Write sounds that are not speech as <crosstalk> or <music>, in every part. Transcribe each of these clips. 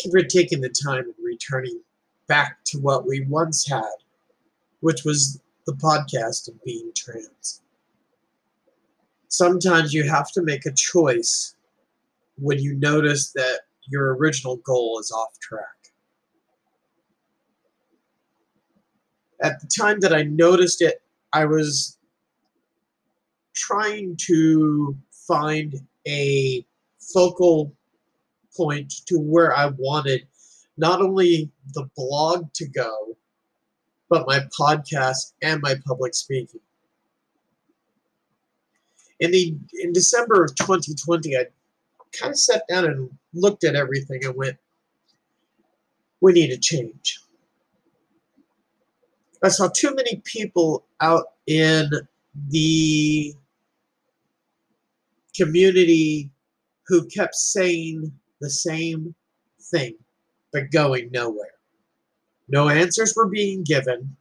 Thank you for taking the time and returning back to what we once had, which was the podcast of being trans. Sometimes you have to make a choice when you notice that your original goal is off track. At the time that I noticed it, I was trying to find a focal point to where I wanted not only the blog to go, but my podcast and my public speaking. In the in December of 2020, I kind of sat down and looked at everything and went, we need a change. I saw too many people out in the community who kept saying the same thing, but going nowhere. No answers were being given.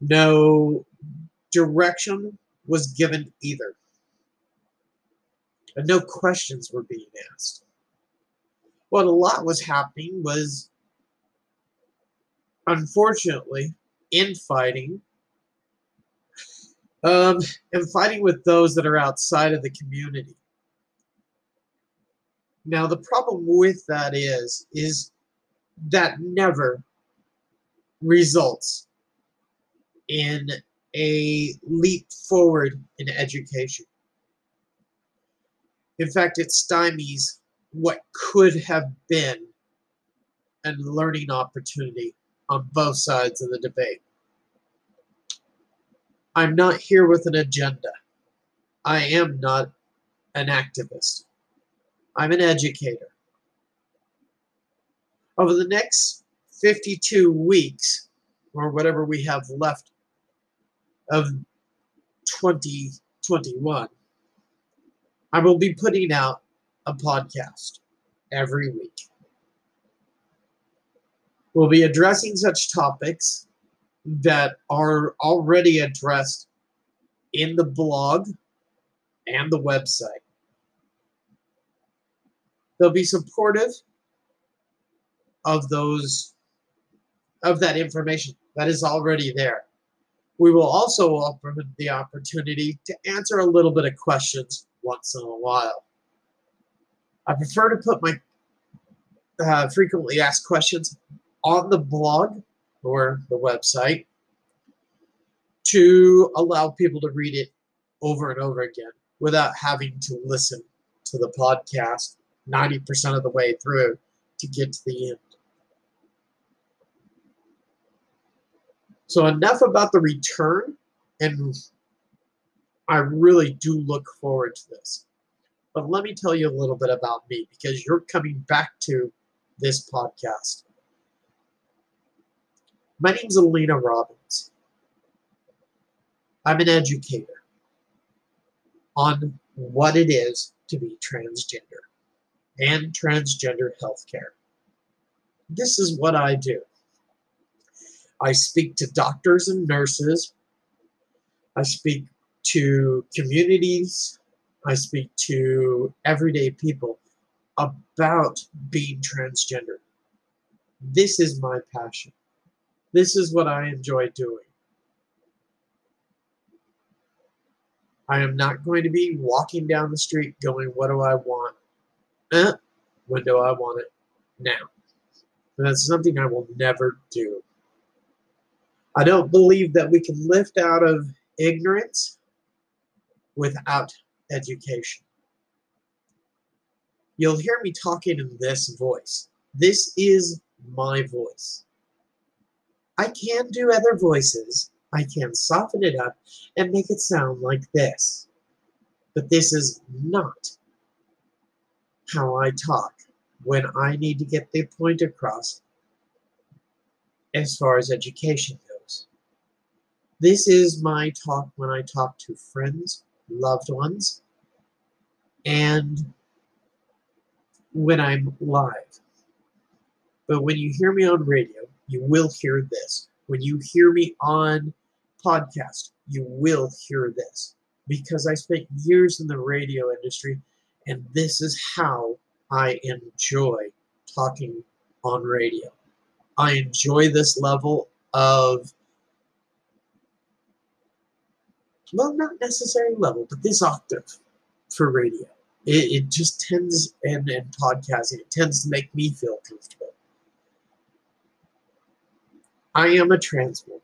No direction was given either. And no questions were being asked. What a lot was happening was, unfortunately, infighting um, and fighting with those that are outside of the community. Now, the problem with that is, is that never results in a leap forward in education. In fact, it stymies what could have been a learning opportunity on both sides of the debate. I'm not here with an agenda. I am not an activist. I'm an educator. Over the next 52 weeks, or whatever we have left of 2021, I will be putting out a podcast every week. We'll be addressing such topics that are already addressed in the blog and the website. They'll be supportive of those of that information that is already there. We will also offer the opportunity to answer a little bit of questions once in a while. I prefer to put my uh, frequently asked questions on the blog or the website to allow people to read it over and over again without having to listen to the podcast 90% of the way through to get to the end. So, enough about the return, and I really do look forward to this. But let me tell you a little bit about me because you're coming back to this podcast. My name's Alina Robbins. I'm an educator on what it is to be transgender and transgender healthcare. This is what I do. I speak to doctors and nurses. I speak to communities. I speak to everyday people about being transgender. This is my passion. This is what I enjoy doing. I am not going to be walking down the street going, What do I want? Eh, when do I want it? Now. And that's something I will never do. I don't believe that we can lift out of ignorance without education. You'll hear me talking in this voice. This is my voice. I can do other voices. I can soften it up and make it sound like this. But this is not how I talk when I need to get the point across as far as education goes. This is my talk when I talk to friends, loved ones, and when I'm live. But when you hear me on radio, you will hear this. When you hear me on podcast, you will hear this because I spent years in the radio industry and this is how I enjoy talking on radio. I enjoy this level of, well, not necessarily level, but this octave for radio. It, it just tends, and, and podcasting, it tends to make me feel comfortable. I am a trans woman.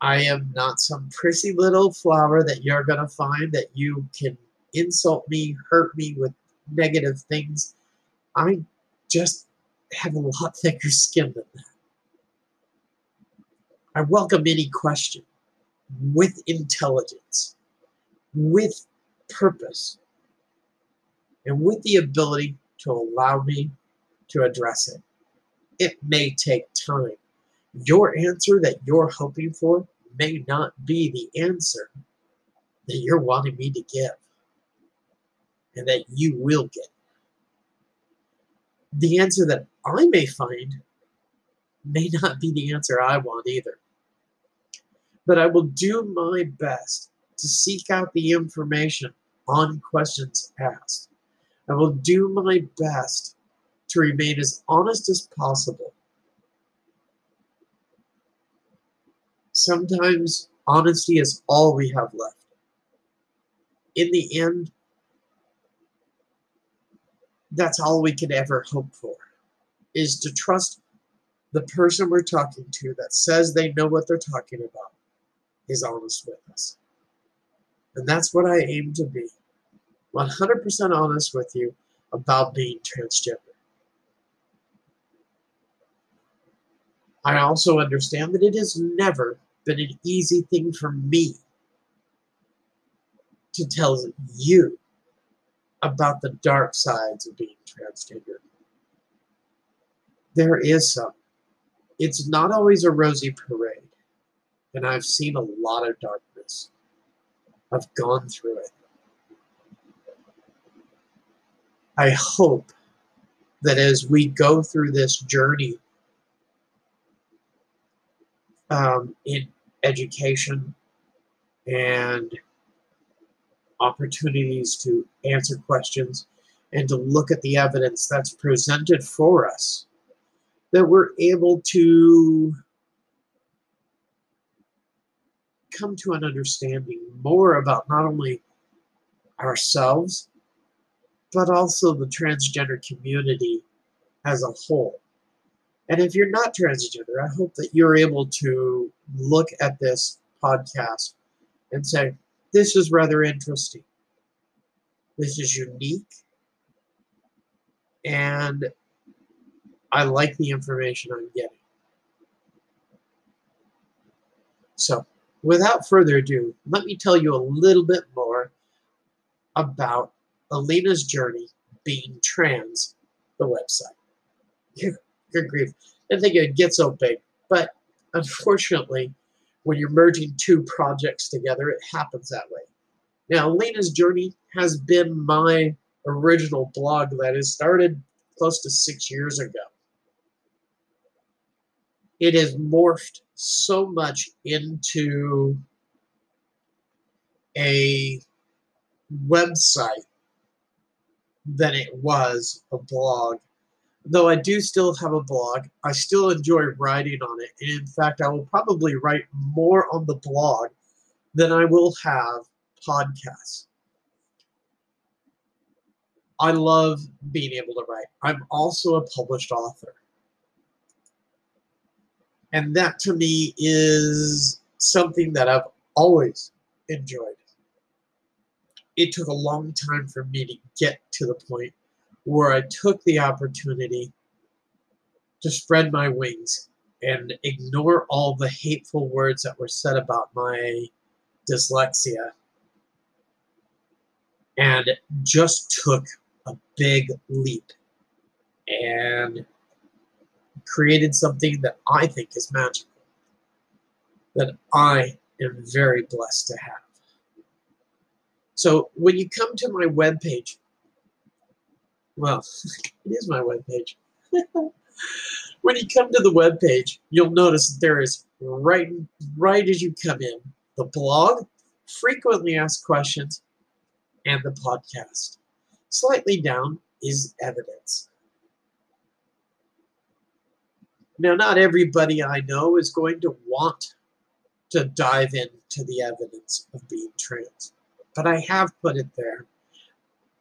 I am not some prissy little flower that you're going to find that you can insult me, hurt me with negative things. I just have a lot thicker skin than that. I welcome any question with intelligence, with purpose, and with the ability to allow me to address it. It may take time. Your answer that you're hoping for may not be the answer that you're wanting me to give and that you will get. The answer that I may find may not be the answer I want either. But I will do my best to seek out the information on questions asked. I will do my best to remain as honest as possible. Sometimes honesty is all we have left. In the end, that's all we can ever hope for is to trust the person we're talking to that says they know what they're talking about is honest with us. And that's what I aim to be 100% honest with you about being transgender. I also understand that it has never been an easy thing for me to tell you about the dark sides of being transgender. There is some. It's not always a rosy parade, and I've seen a lot of darkness. I've gone through it. I hope that as we go through this journey um, in education and opportunities to answer questions and to look at the evidence that's presented for us, that we're able to come to an understanding more about not only ourselves, but also the transgender community as a whole. And if you're not transgender, I hope that you're able to look at this podcast and say, this is rather interesting. This is unique. And I like the information I'm getting. So, without further ado, let me tell you a little bit more about Alina's journey being trans, the website. <laughs> Good grief. I think it would get so big. But unfortunately, when you're merging two projects together, it happens that way. Now, Lena's Journey has been my original blog that has started close to six years ago. It has morphed so much into a website than it was a blog though I do still have a blog, I still enjoy writing on it. And in fact, I will probably write more on the blog than I will have podcasts. I love being able to write. I'm also a published author. And that to me is something that I've always enjoyed. It took a long time for me to get to the point where I took the opportunity to spread my wings and ignore all the hateful words that were said about my dyslexia and just took a big leap and created something that I think is magical, that I am very blessed to have. So when you come to my webpage, well, <laughs> it is my webpage. <laughs> when you come to the webpage, you'll notice that there is right, right as you come in, the blog, frequently asked questions, and the podcast. Slightly down is evidence. Now, not everybody I know is going to want to dive into the evidence of being trans, but I have put it there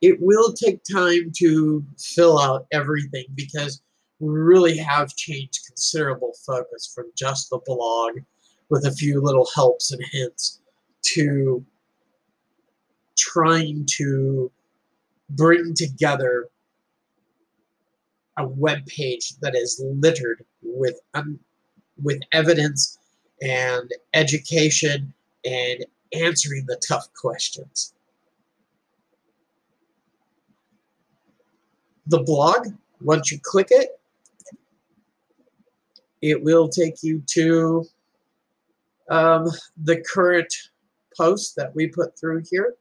it will take time to fill out everything because we really have changed considerable focus from just the blog with a few little helps and hints to trying to bring together a web page that is littered with um, with evidence and education and answering the tough questions. The blog, once you click it, it will take you to um, the current post that we put through here.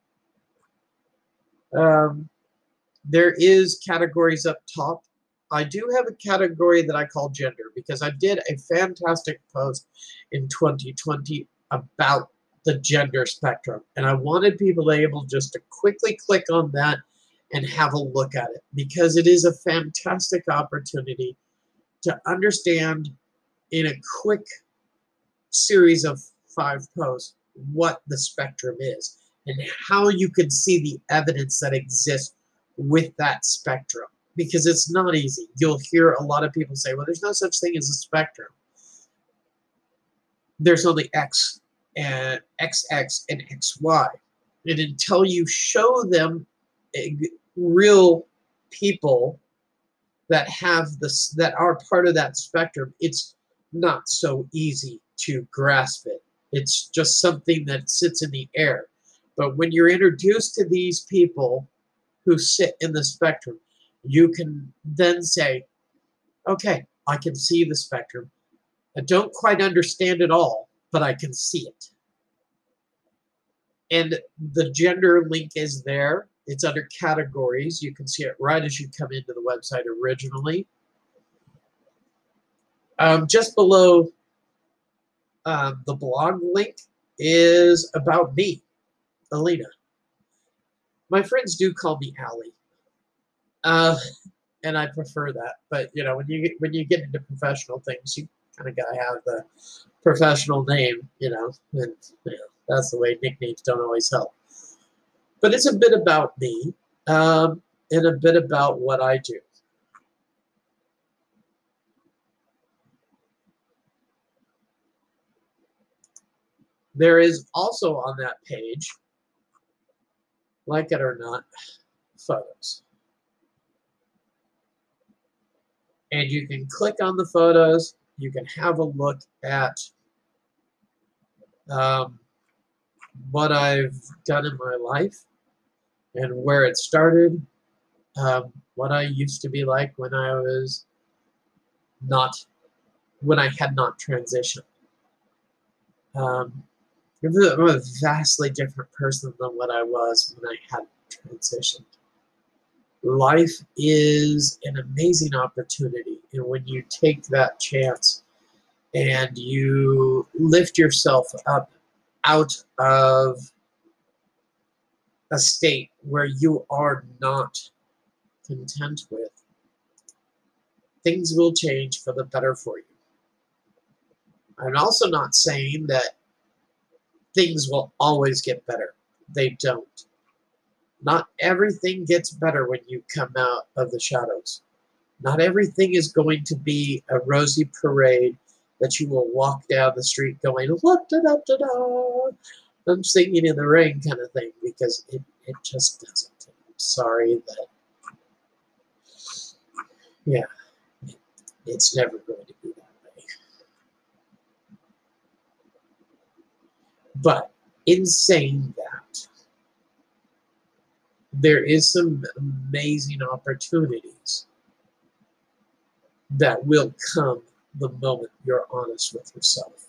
Um, there is categories up top. I do have a category that I call gender because I did a fantastic post in 2020 about the gender spectrum. And I wanted people able just to quickly click on that and have a look at it because it is a fantastic opportunity to understand in a quick series of five posts what the spectrum is and how you can see the evidence that exists with that spectrum because it's not easy. You'll hear a lot of people say, well, there's no such thing as a spectrum. There's only X eh, and XX and XY. And until you show them real people that have this that are part of that spectrum, it's not so easy to grasp it. It's just something that sits in the air. But when you're introduced to these people who sit in the spectrum, you can then say, okay, I can see the spectrum. I don't quite understand it all, but I can see it. And the gender link is there. It's under categories. You can see it right as you come into the website originally. Um, just below um, the blog link is about me, Alina. My friends do call me Allie, uh, and I prefer that. But you know, when you when you get into professional things, you kind of gotta have the professional name, you know, and you know, that's the way nicknames don't always help. But it's a bit about me um, and a bit about what I do. There is also on that page, like it or not, photos. And you can click on the photos. You can have a look at um, what I've done in my life and where it started, um, what I used to be like when I was not, when I had not transitioned. Um, I'm a vastly different person than what I was when I had transitioned. Life is an amazing opportunity, and when you take that chance and you lift yourself up out of a state where you are not content with, things will change for the better for you. I'm also not saying that things will always get better. They don't. Not everything gets better when you come out of the shadows. Not everything is going to be a rosy parade that you will walk down the street going, what da da da da, I'm singing in the rain kind of thing, because it, it just doesn't. I'm sorry that, yeah, it, it's never going to be that way. But in saying that, there is some amazing opportunities that will come the moment you're honest with yourself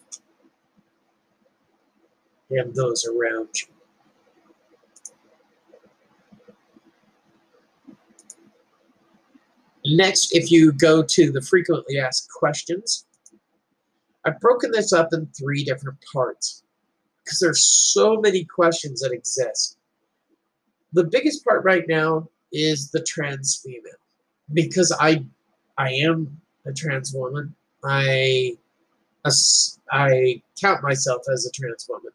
and those around you. Next, if you go to the frequently asked questions, I've broken this up in three different parts because there's so many questions that exist. The biggest part right now is the trans female because I I am a trans woman. I I count myself as a trans woman.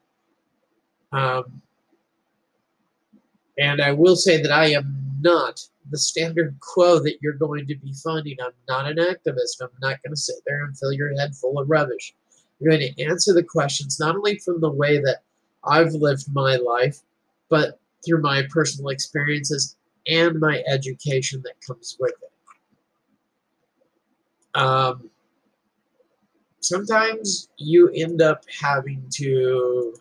Um, and I will say that I am not the standard quo that you're going to be finding. I'm not an activist. I'm not going to sit there and fill your head full of rubbish. You're going to answer the questions not only from the way that I've lived my life, but through my personal experiences and my education that comes with it. Um, sometimes you end up having to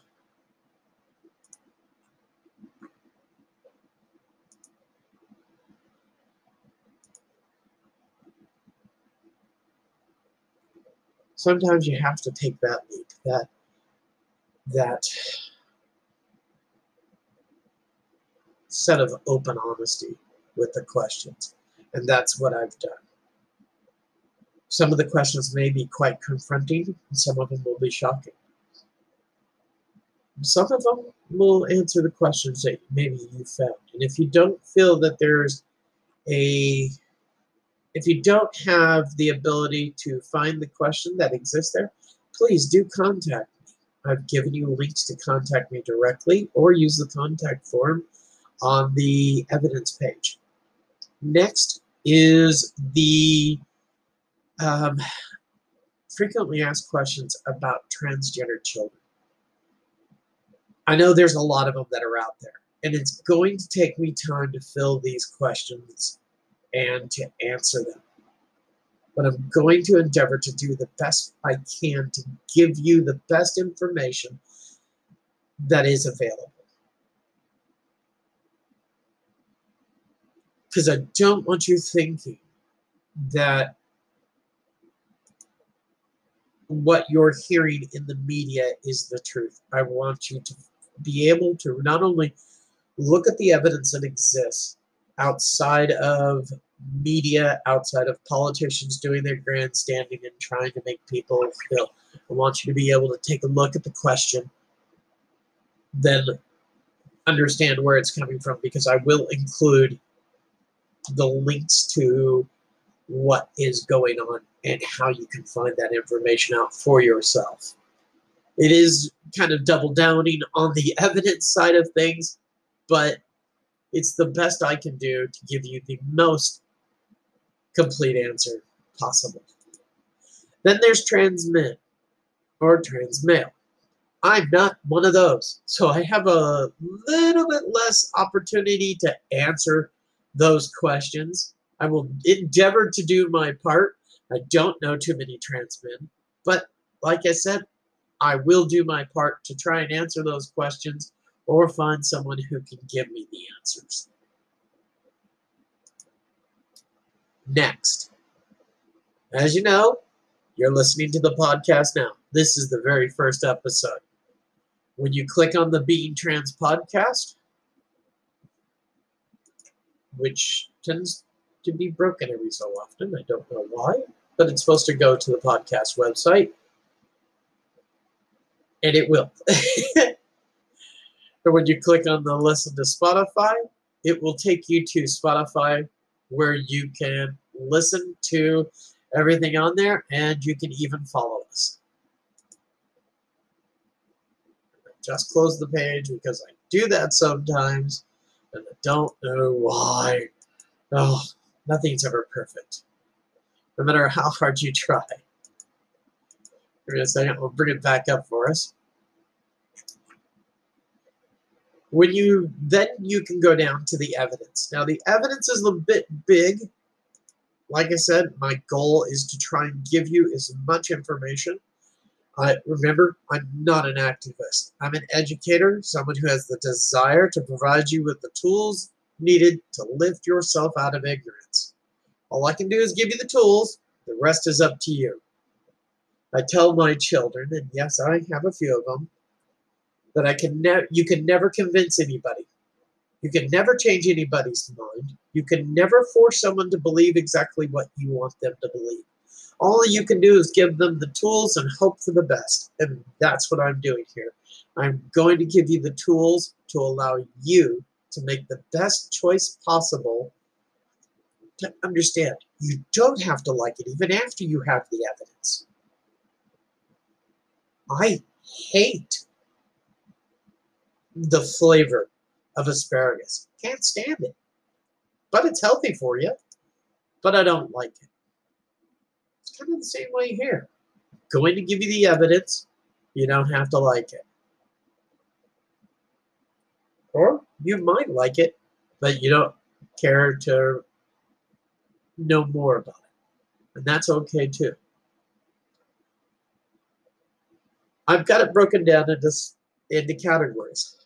sometimes you have to take that leap, that that set of open honesty with the questions. And that's what I've done. Some of the questions may be quite confronting, and some of them will be shocking. Some of them will answer the questions that maybe you found. And if you don't feel that there's a, if you don't have the ability to find the question that exists there, please do contact me. I've given you links to contact me directly or use the contact form on the evidence page. Next is the um, frequently asked questions about transgender children. I know there's a lot of them that are out there, and it's going to take me time to fill these questions and to answer them. But I'm going to endeavor to do the best I can to give you the best information that is available. Because I don't want you thinking that what you're hearing in the media is the truth. I want you to be able to not only look at the evidence that exists outside of media, outside of politicians doing their grandstanding and trying to make people feel. I want you to be able to take a look at the question, then understand where it's coming from because I will include the links to what is going on and how you can find that information out for yourself. It is kind of double downing on the <laughs> evidence side of things, but it's the best I can do to give you the most complete answer possible. Then there's transmit or transmale. I'm not one of those, so I have a little bit less opportunity to answer those questions. I will endeavor to do my part I don't know too many trans men, but like I said, I will do my part to try and answer those questions or find someone who can give me the answers. Next, as you know, you're listening to the podcast now. This is the very first episode. When you click on the Being Trans podcast, which tends to be broken every so often, I don't know why but it's supposed to go to the podcast website. And it will. <laughs> but when you click on the listen to Spotify, it will take you to Spotify where you can listen to everything on there and you can even follow us. just close the page because I do that sometimes and I don't know why. Oh, nothing's ever perfect no matter how hard you try. Give me a second, we'll bring it back up for us. When you, then you can go down to the evidence. Now the evidence is a bit big. Like I said, my goal is to try and give you as much information. Remember, I'm not an activist. I'm an educator, someone who has the desire to provide you with the tools needed to lift yourself out of ignorance. All I can do is give you the tools. The rest is up to you. I tell my children, and yes, I have a few of them, that I can ne- you can never convince anybody. You can never change anybody's mind. You can never force someone to believe exactly what you want them to believe. All you can do is give them the tools and hope for the best. And that's what I'm doing here. I'm going to give you the tools to allow you to make the best choice possible to understand you don't have to like it even after you have the evidence. I hate the flavor of asparagus. Can't stand it. But it's healthy for you. But I don't like it. It's kind of the same way here. Going to give you the evidence. You don't have to like it. Or you might like it, but you don't care to know more about it. And that's okay too. I've got it broken down into, into categories.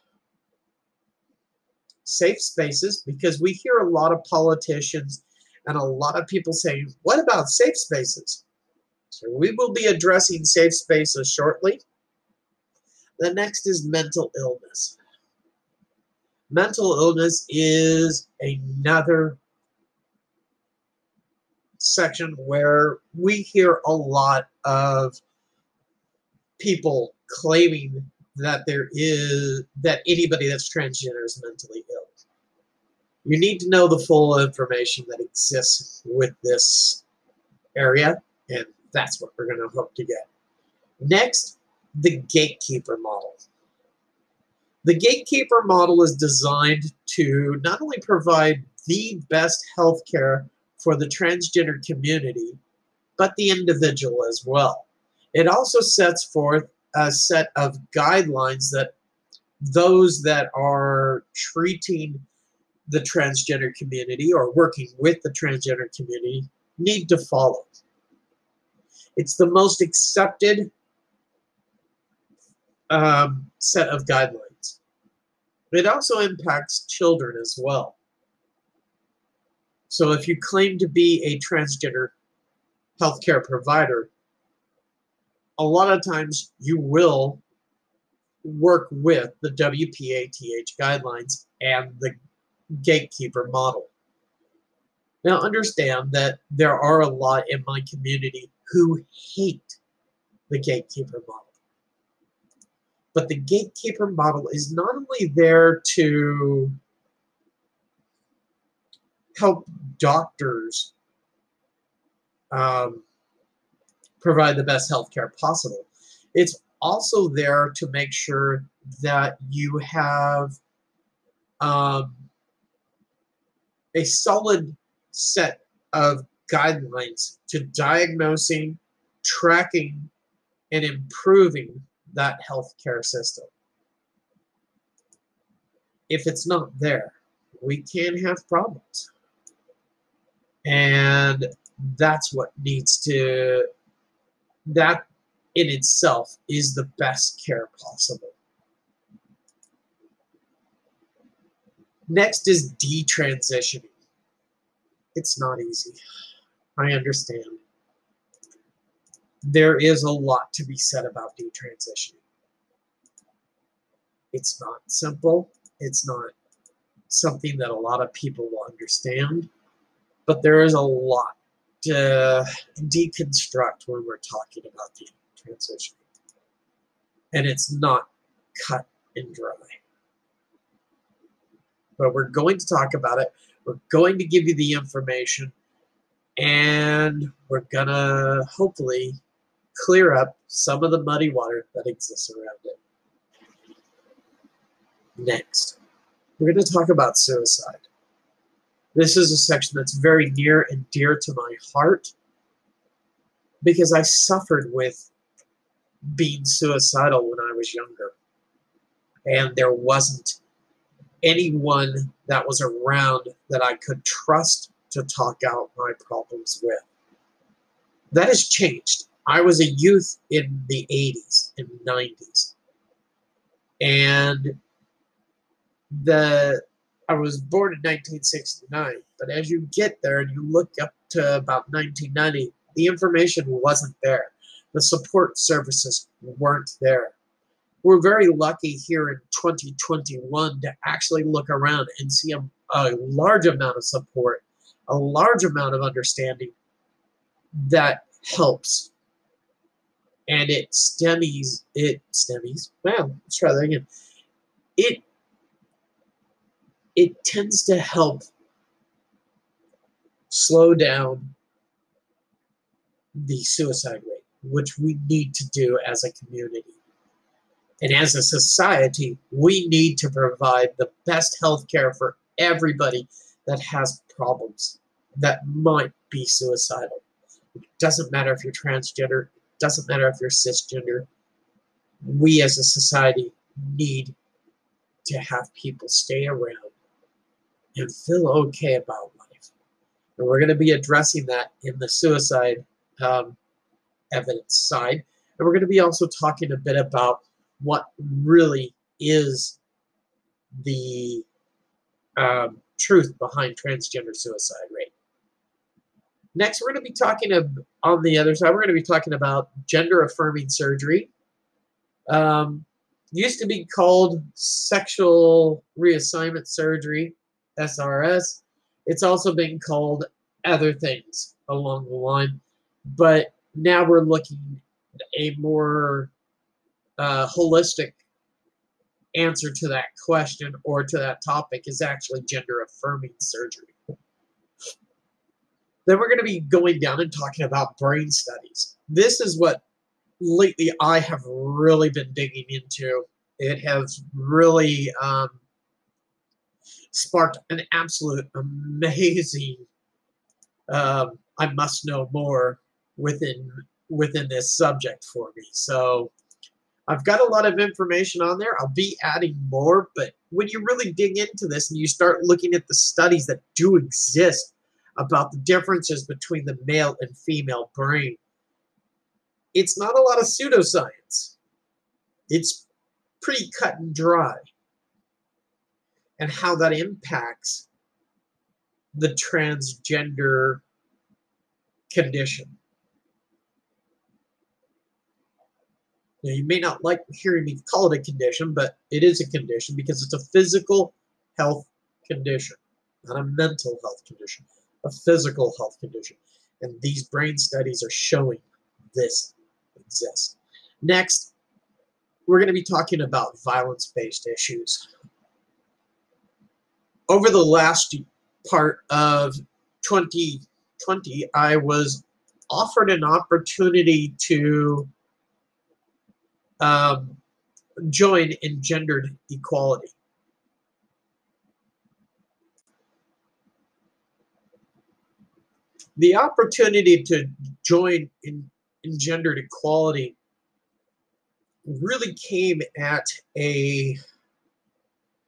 Safe spaces, because we hear a lot of politicians and a lot of people saying, what about safe spaces? So we will be addressing safe spaces shortly. The next is mental illness. Mental illness is another section where we hear a lot of people claiming that there is that anybody that's transgender is mentally ill. You need to know the full information that exists with this area, and that's what we're going to hope to get. Next, the gatekeeper model. The gatekeeper model is designed to not only provide the best health care for the transgender community, but the individual as well. It also sets forth a set of guidelines that those that are treating the transgender community or working with the transgender community need to follow. It's the most accepted um, set of guidelines. It also impacts children as well. So if you claim to be a transgender healthcare provider, a lot of times you will work with the WPATH guidelines and the gatekeeper model. Now understand that there are a lot in my community who hate the gatekeeper model. But the gatekeeper model is not only there to help doctors um, provide the best health care possible. It's also there to make sure that you have um, a solid set of guidelines to diagnosing, tracking, and improving that healthcare system. If it's not there, we can have problems. And that's what needs to, that in itself is the best care possible. Next is detransitioning. It's not easy. I understand. There is a lot to be said about detransitioning. It's not simple. It's not something that a lot of people will understand. But there is a lot to deconstruct when we're talking about the transition. And it's not cut and dry but we're going to talk about it. We're going to give you the information, and we're going to hopefully clear up some of the muddy water that exists around it. Next, we're going to talk about suicide. This is a section that's very near and dear to my heart because I suffered with being suicidal when I was younger. And there wasn't anyone that was around that I could trust to talk out my problems with. That has changed. I was a youth in the 80s and 90s. And the I was born in 1969, but as you get there and you look up to about 1990, the information wasn't there. The support services weren't there we're very lucky here in 2021 to actually look around and see a, a large amount of support, a large amount of understanding that helps. And it stemmies, it stemmies, well, let's try that again. It, it tends to help slow down the suicide rate, which we need to do as a community And as a society, we need to provide the best health care for everybody that has problems that might be suicidal. It doesn't matter if you're transgender, it doesn't matter if you're cisgender. We as a society need to have people stay around and feel okay about life. And we're going to be addressing that in the suicide um, evidence side. And we're going to be also talking a bit about what really is the um, truth behind transgender suicide rate. Next, we're going to be talking on the other side, we're going to be talking about gender affirming surgery. Um, used to be called sexual reassignment surgery, SRS. It's also been called other things along the line, but now we're looking a more uh, holistic answer to that question or to that topic is actually gender affirming surgery. Then we're going to be going down and talking about brain studies. This is what lately I have really been digging into. It has really um, sparked an absolute amazing um, I must know more within within this subject for me. So I've got a lot of information on there. I'll be adding more, but when you really dig into this and you start looking at the studies that do exist about the differences between the male and female brain, it's not a lot of pseudoscience. It's pretty cut and dry. And how that impacts the transgender condition. Now, you may not like hearing me call it a condition, but it is a condition because it's a physical health condition, not a mental health condition, a physical health condition. And these brain studies are showing this exists. Next, we're going to be talking about violence-based issues. Over the last part of 2020, I was offered an opportunity to um, join in gendered equality. The opportunity to join in, Engendered Equality really came at a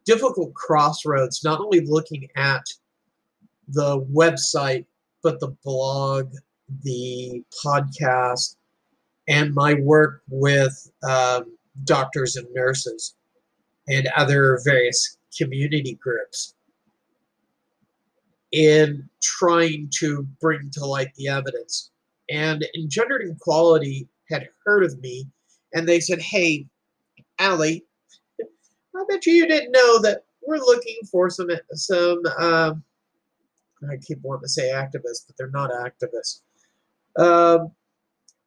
difficult crossroads, not only looking at the website, but the blog, the podcast, and my work with um, doctors and nurses and other various community groups in trying to bring to light the evidence. And Engendered Equality had heard of me and they said, Hey, Allie, I bet you you didn't know that we're looking for some, some um, I keep wanting to say activists, but they're not activists. Um,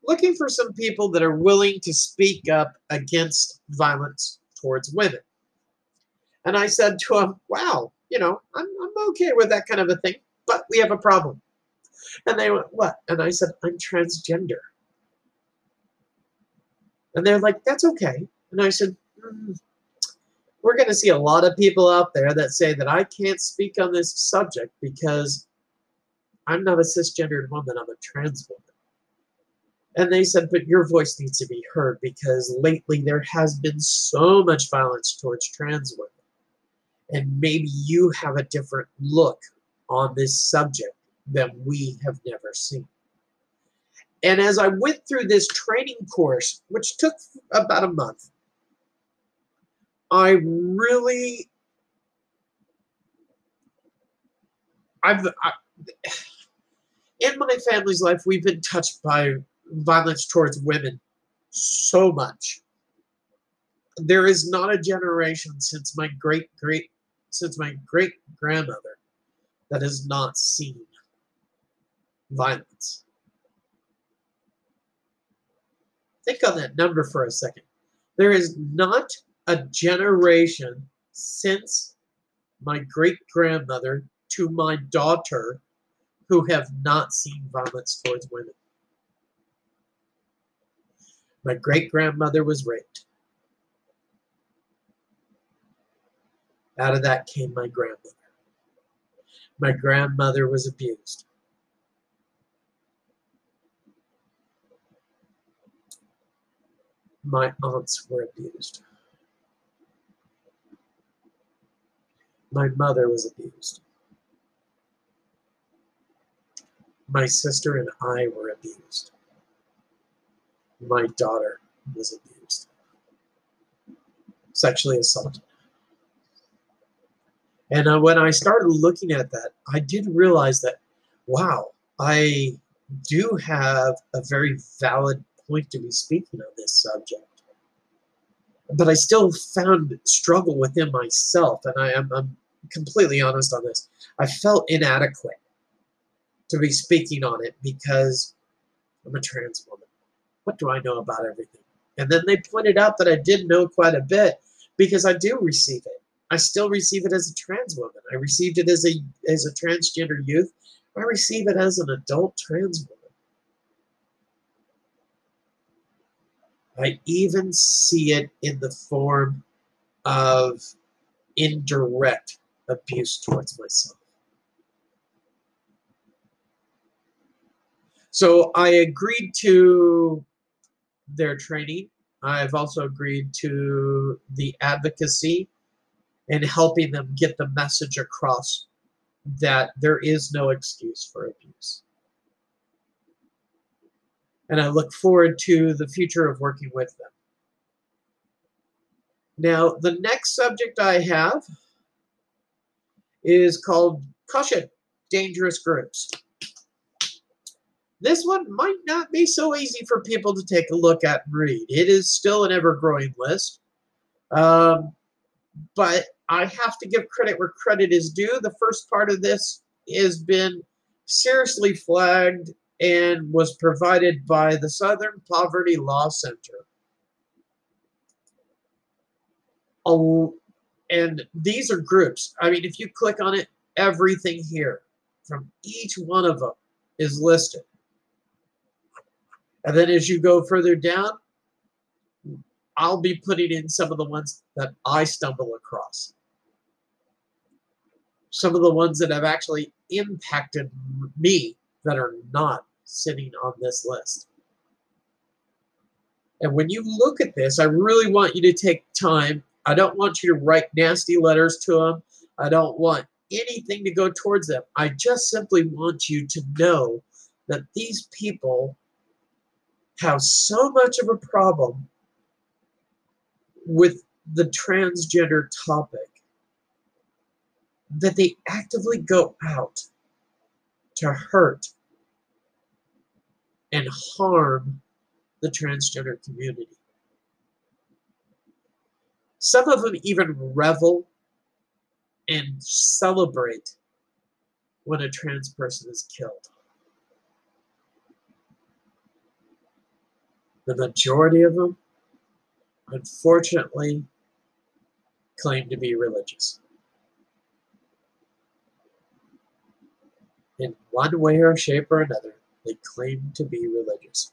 looking for some people that are willing to speak up against violence towards women. And I said to him, wow, you know, I'm, I'm okay with that kind of a thing, but we have a problem. And they went, what? And I said, I'm transgender. And they're like, that's okay. And I said, mm, we're going to see a lot of people out there that say that I can't speak on this subject because I'm not a cisgendered woman, I'm a trans woman. And they said, but your voice needs to be heard because lately there has been so much violence towards trans women. And maybe you have a different look on this subject than we have never seen. And as I went through this training course, which took about a month, I really, I've, I, in my family's life, we've been touched by violence towards women so much. There is not a generation since my great great since my great grandmother that has not seen violence. Think on that number for a second. There is not a generation since my great grandmother to my daughter who have not seen violence towards women. My great grandmother was raped. Out of that came my grandmother. My grandmother was abused. My aunts were abused. My mother was abused. My sister and I were abused. My daughter was abused, sexually assaulted. And uh, when I started looking at that, I did realize that, wow, I do have a very valid point to be speaking on this subject. But I still found struggle within myself, and I am I'm completely honest on this. I felt inadequate to be speaking on it because I'm a trans woman. What do I know about everything? And then they pointed out that I did know quite a bit because I do receive it. I still receive it as a trans woman. I received it as a as a transgender youth. I receive it as an adult trans woman. I even see it in the form of indirect abuse towards myself. So I agreed to their training. I've also agreed to the advocacy and helping them get the message across that there is no excuse for abuse. And I look forward to the future of working with them. Now, the next subject I have is called Caution Dangerous Groups. This one might not be so easy for people to take a look at and read. It is still an ever growing list. Um, but I have to give credit where credit is due. The first part of this has been seriously flagged and was provided by the Southern Poverty Law Center. And these are groups. I mean, if you click on it, everything here from each one of them is listed. And then as you go further down, I'll be putting in some of the ones that I stumble across. Some of the ones that have actually impacted me that are not sitting on this list. And when you look at this, I really want you to take time. I don't want you to write nasty letters to them. I don't want anything to go towards them. I just simply want you to know that these people have so much of a problem with the transgender topic that they actively go out to hurt and harm the transgender community. Some of them even revel and celebrate when a trans person is killed. The majority of them, unfortunately, claim to be religious. In one way or shape or another, they claim to be religious.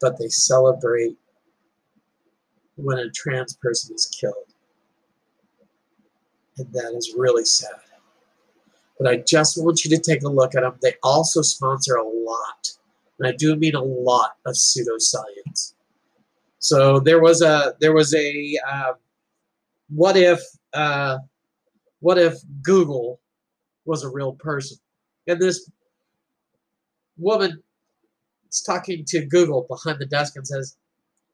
But they celebrate when a trans person is killed. And that is really sad. But I just want you to take a look at them. They also sponsor a lot, and I do mean a lot of pseudoscience. So there was a there was a uh, what if uh, what if Google was a real person, and this woman is talking to Google behind the desk and says,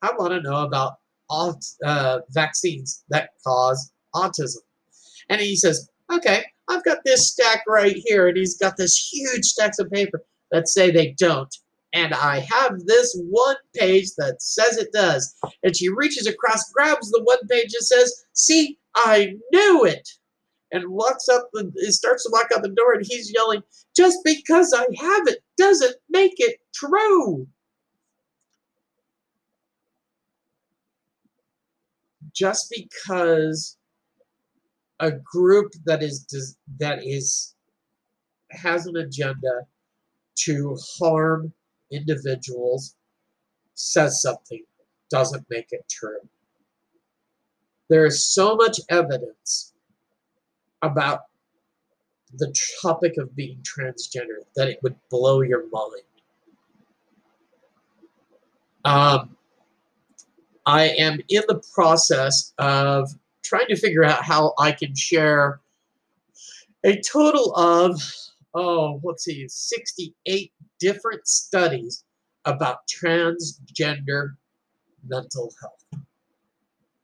I want to know about uh, vaccines that cause autism. And he says, okay, I've got this stack right here. And he's got this huge stacks of paper that say they don't. And I have this one page that says it does. And she reaches across, grabs the one page and says, see, I knew it and walks up the starts to walk out the door and he's yelling, just because I have it doesn't make it true. Just because a group that is that is has an agenda to harm individuals says something doesn't make it true. There is so much evidence about the topic of being transgender that it would blow your mind. Um, I am in the process of trying to figure out how I can share a total of, oh, let's see, 68 different studies about transgender mental health.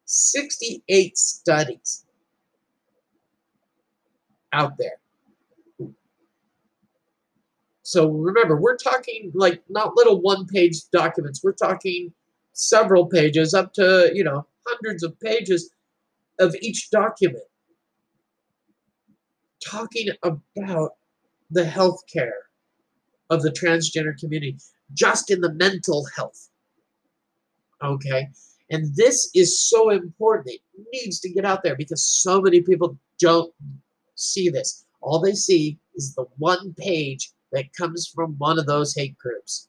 68 studies out there. So remember, we're talking like not little one-page documents. We're talking several pages, up to, you know, hundreds of pages of each document talking about the health care of the transgender community, just in the mental health. Okay? And this is so important. It needs to get out there because so many people don't see this. All they see is the one page that comes from one of those hate groups.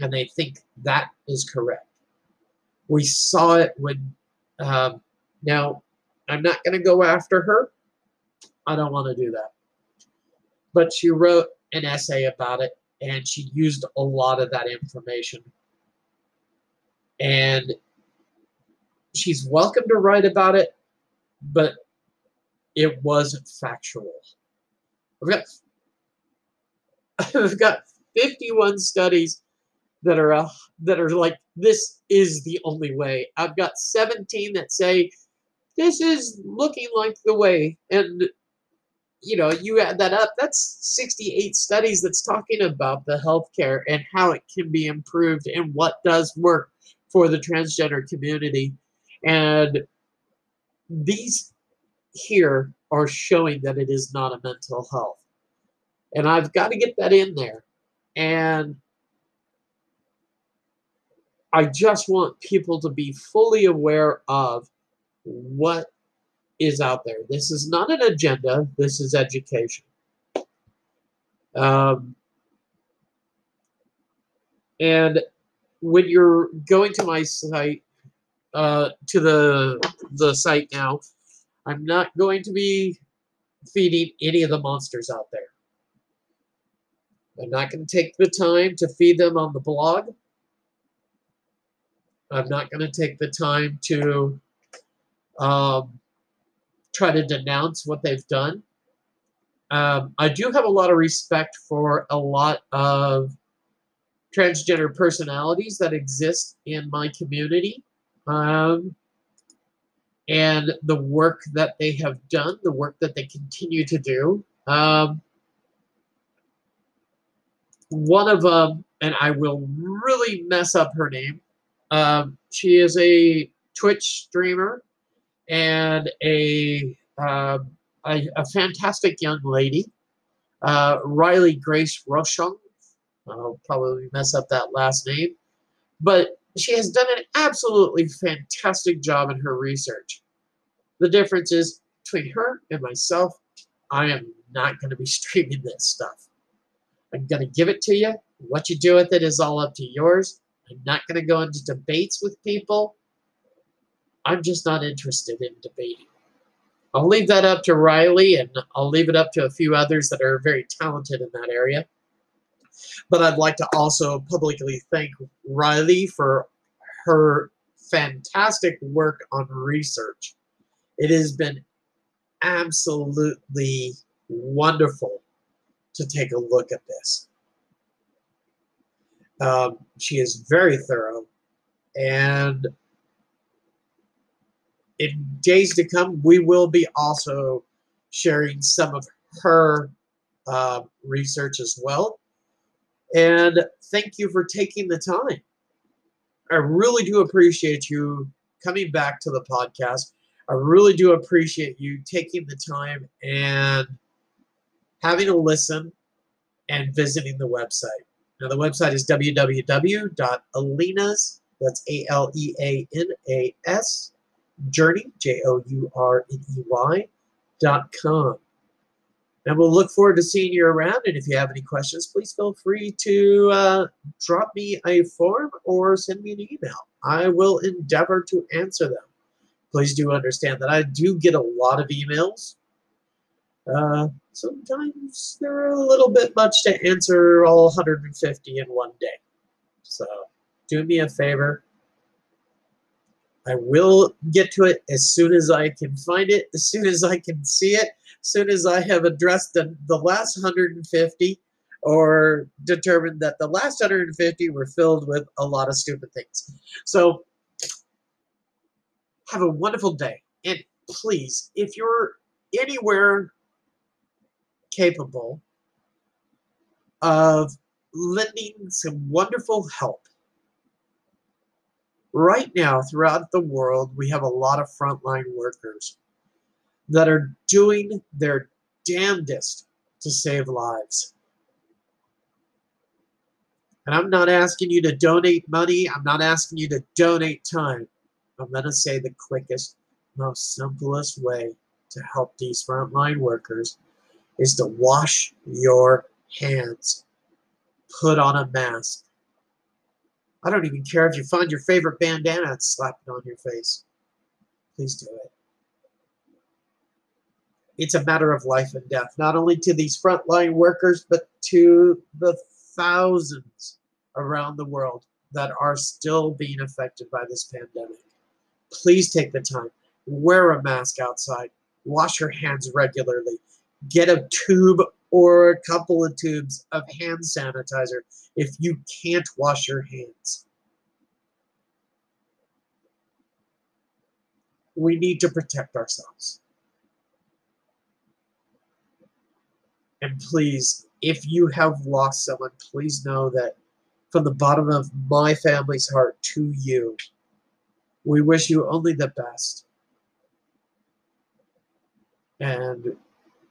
And they think that is correct. We saw it when, um, now, I'm not going to go after her. I don't want to do that. But she wrote an essay about it, and she used a lot of that information. And she's welcome to write about it, but it wasn't factual. I've got <laughs> I've got 51 studies that are uh, that are like this is the only way. I've got 17 that say this is looking like the way and you know you add that up that's 68 studies that's talking about the healthcare and how it can be improved and what does work for the transgender community and these here are showing that it is not a mental health and I've got to get that in there. And I just want people to be fully aware of what is out there. This is not an agenda, this is education. Um, and when you're going to my site, uh, to the the site now, I'm not going to be feeding any of the monsters out there. I'm not going to take the time to feed them on the blog. I'm not going to take the time to um, try to denounce what they've done. Um, I do have a lot of respect for a lot of transgender personalities that exist in my community. Um, and the work that they have done, the work that they continue to do. Um, one of them, and I will really mess up her name. Um, she is a Twitch streamer and a uh, a, a, fantastic young lady, uh, Riley Grace Rochon. I'll probably mess up that last name, but she has done an absolutely fantastic job in her research. The difference is between her and myself, I am not going to be <laughs> streaming this stuff. I'm going to give it to you. What you do with it is all up to yours. I'm not going to go into debates with people. I'm just not interested in debating. I'll leave that up to Riley, and I'll leave it up to a few others that are very talented in that area. But I'd like to also publicly thank Riley for her fantastic work on research. It has been absolutely wonderful to take a look at this. Um, she is very thorough, and in days to come, we will be also sharing some of her uh, research as well. And thank you for taking the time. I really do appreciate you coming back to the podcast. I really do appreciate you taking the time and having a listen, and visiting the website. Now, the website is www.alenas, that's A-L-E-A-N-A-S, journey, J-O-U-R-N-E-Y, dot com. And we'll look forward to seeing you around. And if you have any questions, please feel free to uh, drop me a form or send me an email. I will endeavor to answer them. Please do understand that I do get a lot of emails. Uh, sometimes they're a little bit much to answer all 150 in one day. So do me a favor. I will get to it as soon as I can find it, as soon as I can see it, as soon as I have addressed the, the last 150 or determined that the last 150 were filled with a lot of stupid things. So have a wonderful day. And please, if you're anywhere capable of lending some wonderful help, right now throughout the world, we have a lot of frontline workers that are doing their damnedest to save lives. And I'm not asking you to donate money. I'm not asking you to donate time. I'm going to say the quickest, most simplest way to help these frontline workers is to wash your hands. Put on a mask. I don't even care if you find your favorite bandana and slap it on your face. Please do it. It's a matter of life and death, not only to these frontline workers, but to the thousands around the world that are still being affected by this pandemic. Please take the time. Wear a mask outside. Wash your hands regularly. Get a tube or a couple of tubes of hand sanitizer if you can't wash your hands. We need to protect ourselves. And please, if you have lost someone, please know that from the bottom of my family's heart to you, we wish you only the best. And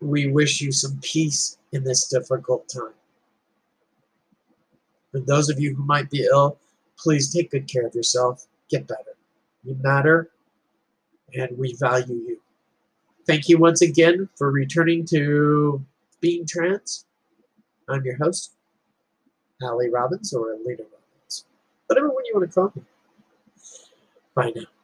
we wish you some peace in this difficult time. For those of you who might be ill, please take good care of yourself. Get better. You matter, and we value you. Thank you once again for returning to Being Trans. I'm your host, Allie Robbins or Lena Robbins. Whatever one you want to call me. Bye now.